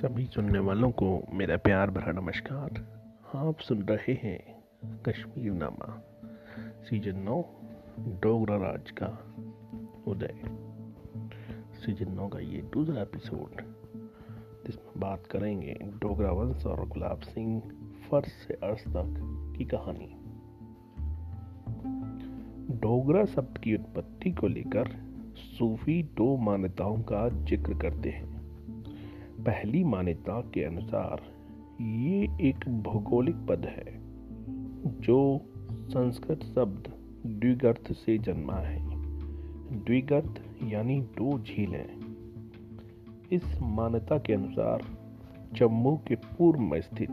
सभी सुनने वालों को मेरा प्यार भरा नमस्कार। आप सुन रहे हैं कश्मीर नामा, सीज़न नौ, डोगरा राज का उदय। सीज़न नौ का ये दूसरा एपिसोड जिसमें बात करेंगे डोगरा वंश और गुलाब सिंह फर्श से अर्श तक की कहानी। डोगरा शब्द की उत्पत्ति को लेकर सूफी दो मान्यताओं का ज़िक्र करते हैं। पहली मान्यता के अनुसार ये एक भौगोलिक पद है, जो संस्कृत शब्द द्विगर्थ से जन्मा है। द्विगर्थ यानी दो झीलें इस मान्यता के अनुसार जम्मू के पूर्व में स्थित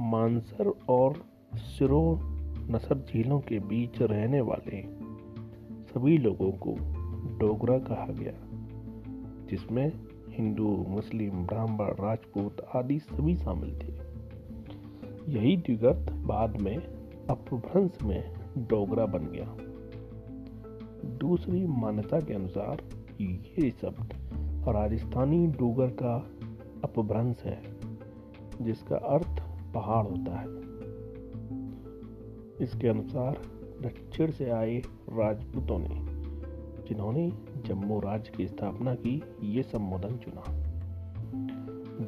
मानसर और सिरो नसर झीलों के बीच रहने वाले सभी लोगों को डोगरा कहा गया, जिसमें हिंदू, मुस्लिम, ब्राह्मण, राजपूत आदि सभी शामिल थे। यही द्विगर्त बाद में अपभ्रंश में डोगरा बन गया। दूसरी मान्यता के अनुसार ये शब्द राजस्थानी डोगर का अपभ्रंश है, जिसका अर्थ पहाड़ होता है। इसके अनुसार दक्षिण से आए राजपूतों ने, जिन्होंने जम्मू राज्य की स्थापना की ये संबोधन चुना।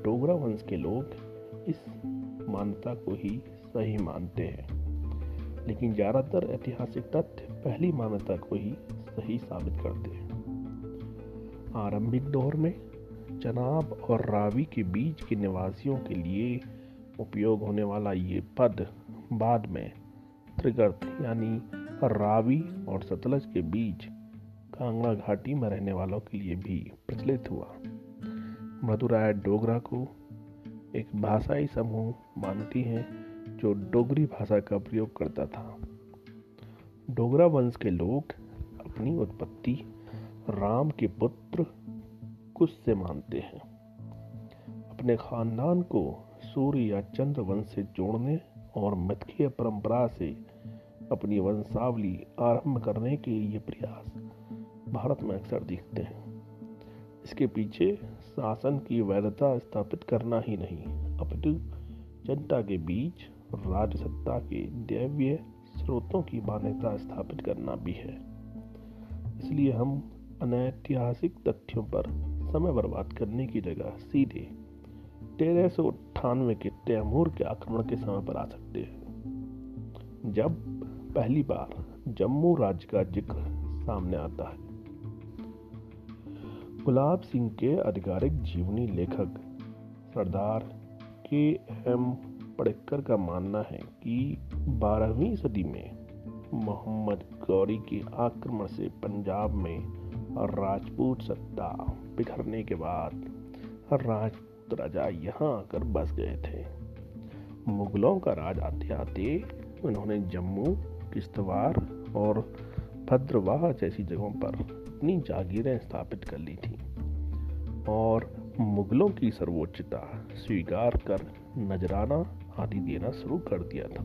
डोगरा वंश के लोग इस मान्यता को ही सही मानते हैं, लेकिन ज़्यादातर ऐतिहासिक तथ्य पहली मान्यता को ही सही साबित करते हैं। आरंभिक दौर में चनाब और रावी के बीच के निवासियों के लिए उपयोग होने वाला ये पद बाद में त्रिगर्त यानी रावी और सतलज के बीच कांगड़ा घाटी में रहने वालों के लिए भी प्रचलित हुआ। मधुराय डोगरा को एक भाषाई समूह मानती हैं, जो डोगरी भाषा का प्रयोग करता था। डोगरा वंश के लोग अपनी उत्पत्ति राम के पुत्र कुश से मानते हैं। अपने खानदान को सूर्य या चंद्र वंश से जोड़ने और मथकीय परंपरा से अपनी वंशावली आरंभ करने के ये प्रयास भारत में अक्सर दिखते हैं। इसके पीछे शासन की वैधता स्थापित करना ही नहीं, अपितु जनता के बीच राजसत्ता के दैव्य स्रोतों की मान्यता स्थापित करना भी है। इसलिए हम अनैतिहासिक तथ्यों पर समय बर्बाद करने की जगह सीधे तेरह सौ अट्ठानवे के तैमूर के आक्रमण के समय पर आ सकते हैं। जब पहली बार जम्मू राज्य का ज़िक्र सामने आता है गुलाब सिंह के आधिकारिक जीवनी लेखक सरदार के एम पड़ेकर का मानना है कि बारहवीं सदी में मोहम्मद गौरी के आक्रमण से पंजाब में राजपूत सत्ता बिखरने के बाद राजपूत राजा यहाँ आकर बस गए थे। मुगलों का राज आते आते उन्होंने जम्मू, किश्तवाड़ और भद्रवाह जैसी जगहों पर अपनी जागीरें स्थापित कर ली थी और मुगलों की सर्वोच्चता स्वीकार कर नजराना आदि देना शुरू कर दिया था।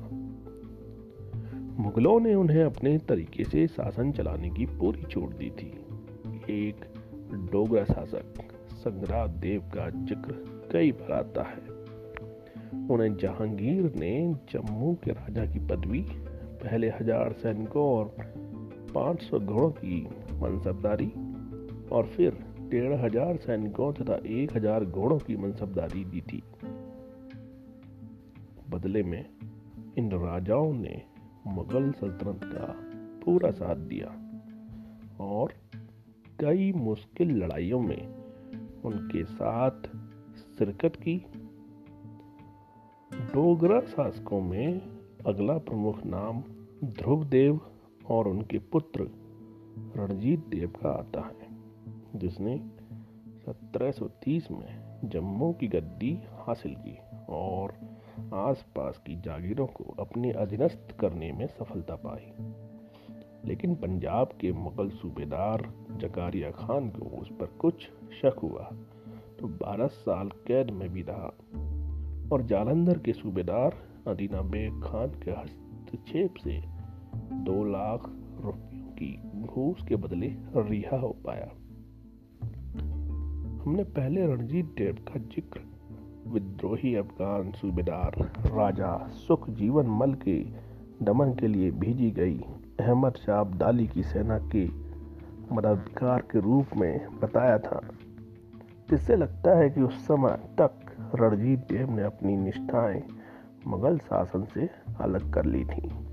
मुगलों ने उन्हें अपने तरीके से शासन चलाने की पूरी छूट दी थी। एक डोगरा शासक संग्राम देव का ज़िक्र कई बार आता है। उन्हें जहांगीर ने जम्मू के राजा की पदवी, पहले हज़ार सैनिकों और 500 घोड़ों की मनसबदारी और फिर डेढ़ हज़ार सैनिकों तथा एक हज़ार घोड़ों की मनसबदारी दी थी। बदले में इन राजाओं ने मुगल सल्तनत का पूरा साथ दिया और कई मुश्किल लड़ाइयों में उनके साथ शिरकत की। डोगरा शासकों में अगला प्रमुख नाम ध्रुवदेव और उनके पुत्र रणजीत देव का आता है, जिसने 1730 में जम्मू की गद्दी हासिल की और आसपास की जागीरों को अपने अधीनस्थ करने में सफलता पाई। लेकिन पंजाब के मुगल सूबेदार जकारिया खान को उस पर कुछ शक हुआ तो 12 साल कैद में भी रहा और जालंधर के सूबेदार अदीना बेग खान के हस्तक्षेप से दो लाख रुपयों की घूस के बदले रिहा हो पाया। हमने पहले रणजीत देव का ज़िक्र, विद्रोही अफगान सूबेदार राजा सुख जीवन मल के दमन के लिए भेजी गई अहमद शाह अब्दाली की सेना के मददगार के रूप में बताया था। जिससे लगता है कि उस समय तक रणजीत देव ने अपनी निष्ठाएँ मुगल शासन से अलग कर ली थी।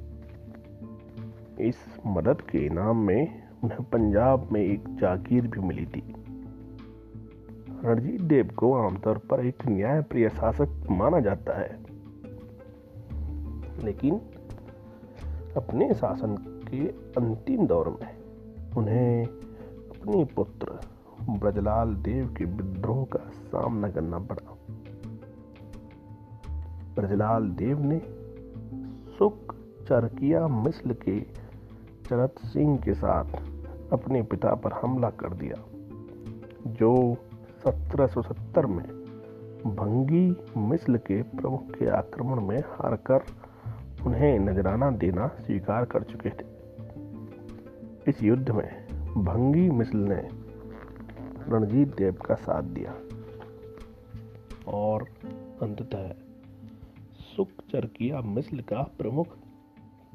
इस मदद के इनाम में उन्हें पंजाब में एक जागीर भी मिली थी। रणजीत देव को आमतौर पर एक न्यायप्रिय शासक माना जाता है। लेकिन अपने शासन के अंतिम दौर में उन्हें अपने पुत्र ब्रजलाल देव के विद्रोह का सामना करना पड़ा। ब्रजलाल देव ने सुख चरकिया मिस्ल के चरत सिंह के साथ अपने पिता पर हमला कर दिया, जो 1770 में भंगी मिस्ल के प्रमुख के आक्रमण में हारकर उन्हें नजराना देना स्वीकार कर चुके थे। इस युद्ध में भंगी मिस्ल ने रणजीत देव का साथ दिया और अंततः सुख चरकिया मिस्ल का प्रमुख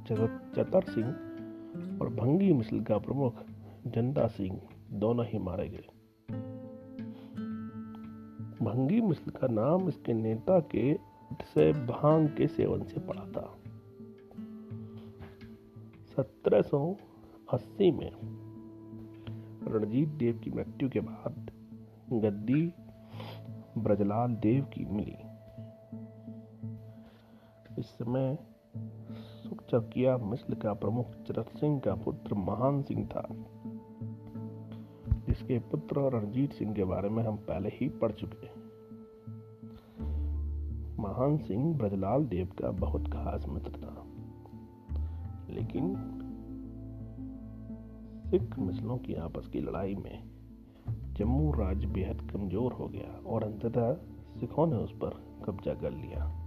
चतर सिंह। और भंगी मिसल का प्रमुख जनता सिंह दोनों ही मारे गए। भंगी मिसल का नाम इसके नेता के से भाँग के सेवन से पड़ा था। 1780 में रणजीत देव की मृत्यु के बाद गद्दी ब्रजलाल देव की मिली। इस समय चौकिया मिस्ल का प्रमुख चरत सिंह का पुत्र महान सिंह था। जिसके पुत्र रणजीत सिंह के बारे में हम पहले ही पढ़ चुके हैं। महान सिंह ब्रजलाल देव का बहुत खास मित्र था। लेकिन सिख मिसलों की आपस की लड़ाई में जम्मू राज्य बेहद कमज़ोर हो गया और अंततः सिखों ने उस पर कब्जा कर लिया।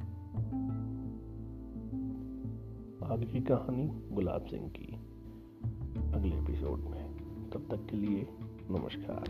आज की कहानी गुलाब सिंह की। अगले एपिसोड में। तब तक के लिए नमस्कार।